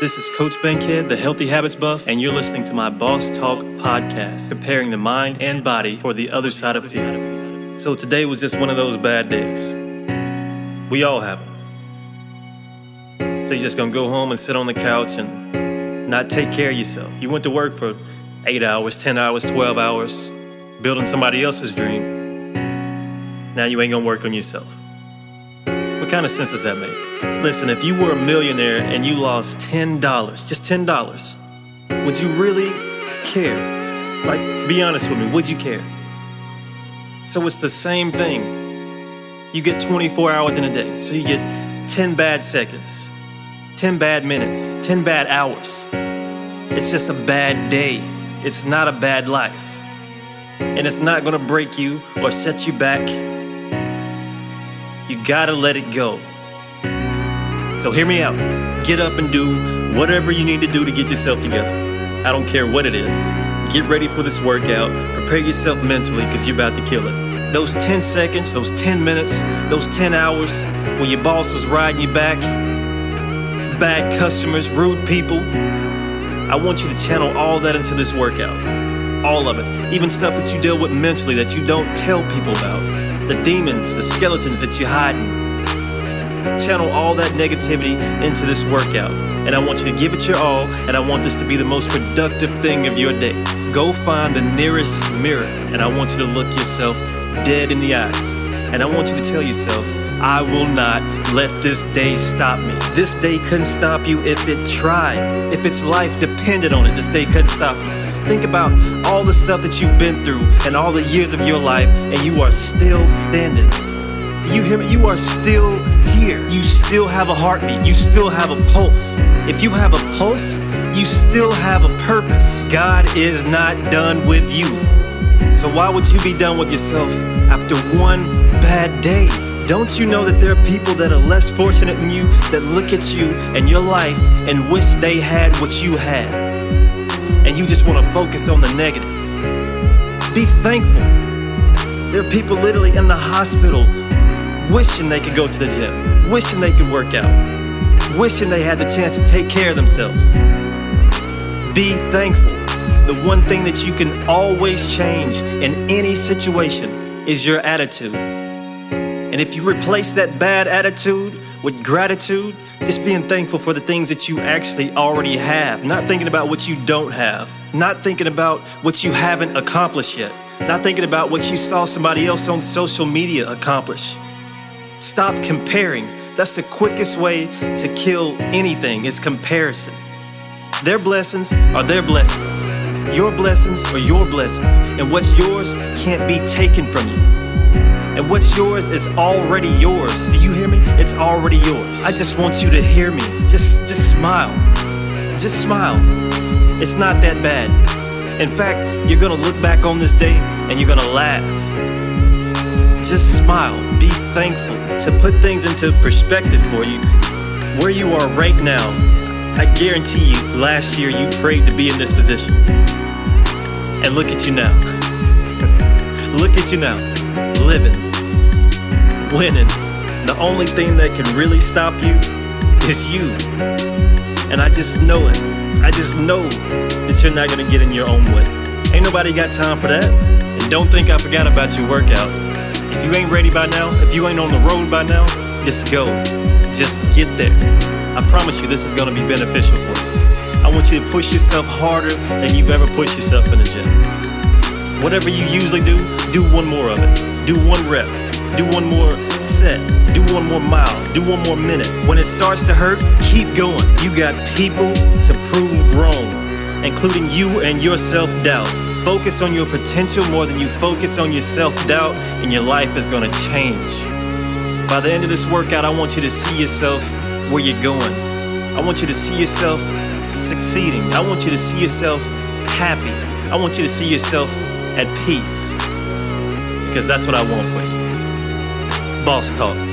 This is Coach Bankhead, the Healthy Habits Buff, and you're listening to my Boss Talk podcast, comparing the mind and body for the other side of fear. So today was just one of those bad days. We all have them. So you're just gonna go home and sit on the couch and not take care of yourself. You went to work for eight hours, 10 hours, 12 hours, building somebody else's dream. Now you ain't gonna work on yourself. Kind of sense does that make? Listen, if you were a millionaire and you lost $10, just $10, would you really care? Like, be honest with me, would you care? So it's the same thing. You get 24 hours in a day, so you get 10 bad seconds, 10 bad minutes, 10 bad hours. It's just a bad day. It's not a bad life. And it's not gonna break you or set you back. You gotta let it go. So hear me out. Get up and do whatever you need to do to get yourself together. I don't care what it is. Get ready for this workout. Prepare yourself mentally because you're about to kill it. Those 10 seconds, those 10 minutes, those 10 hours when your boss was riding you back, bad customers, rude people. I want you to channel all that into this workout. All of it. Even stuff that you deal with mentally that you don't tell people about. The demons, the skeletons that you're hiding channel all that negativity into this workout. And I want you to give it your all, and I want this to be the most productive thing of your day. Go find the nearest mirror, and I want you to look yourself dead in the eyes. And I want you to tell yourself, I will not let this day stop me. This day couldn't stop you if it tried. If its life depended on it, this day couldn't stop you. Think about all the stuff that you've been through and all the years of your life, and you are still standing. You hear me? You are still here. You still have a heartbeat. You still have a pulse. If you have a pulse, you still have a purpose. God is not done with you. So why would you be done with yourself after one bad day? Don't you know that there are people that are less fortunate than you that look at you and your life and wish they had what you had? And you just want to focus on the negative. Be thankful. There are people literally in the hospital wishing they could go to the gym, wishing they could work out, wishing they had the chance to take care of themselves. Be thankful. The one thing that you can always change in any situation is your attitude. And if you replace that bad attitude with gratitude, just being thankful for the things that you actually already have, not thinking about what you don't have, not thinking about what you haven't accomplished yet, not thinking about what you saw somebody else on social media accomplish. Stop comparing. That's the quickest way to kill anything is comparison. Their blessings are their blessings. Your blessings are your blessings. And what's yours can't be taken from you. And what's yours is already yours. Do you hear me? It's already yours. I just want you to hear me. Just just smile. Just smile. It's not that bad. In fact, you're gonna look back on this day and you're gonna laugh. Just smile. Be thankful to put things into perspective for you, where you are right now, I guarantee you, last year you prayed to be in this position. And look at you now. look at you now. Living, winning. The only thing that can really stop you is you. And I just know it. I just know that you're not gonna get in your own way. Ain't nobody got time for that. And don't think I forgot about your workout. If you ain't ready by now, if you ain't on the road by now, just go. Just get there. I promise you this is gonna be beneficial for you. I want you to push yourself harder than you've ever pushed yourself in the gym. Whatever you usually do, do one more of it. Do one rep. Do one more set. Do one more mile. Do one more minute. When it starts to hurt, keep going. You got people to prove wrong, including you and your self doubt. Focus on your potential more than you focus on your self doubt, and your life is gonna change. By the end of this workout, I want you to see yourself where you're going. I want you to see yourself succeeding. I want you to see yourself happy. I want you to see yourself at peace. Because that's what I want for you. Boss Talk.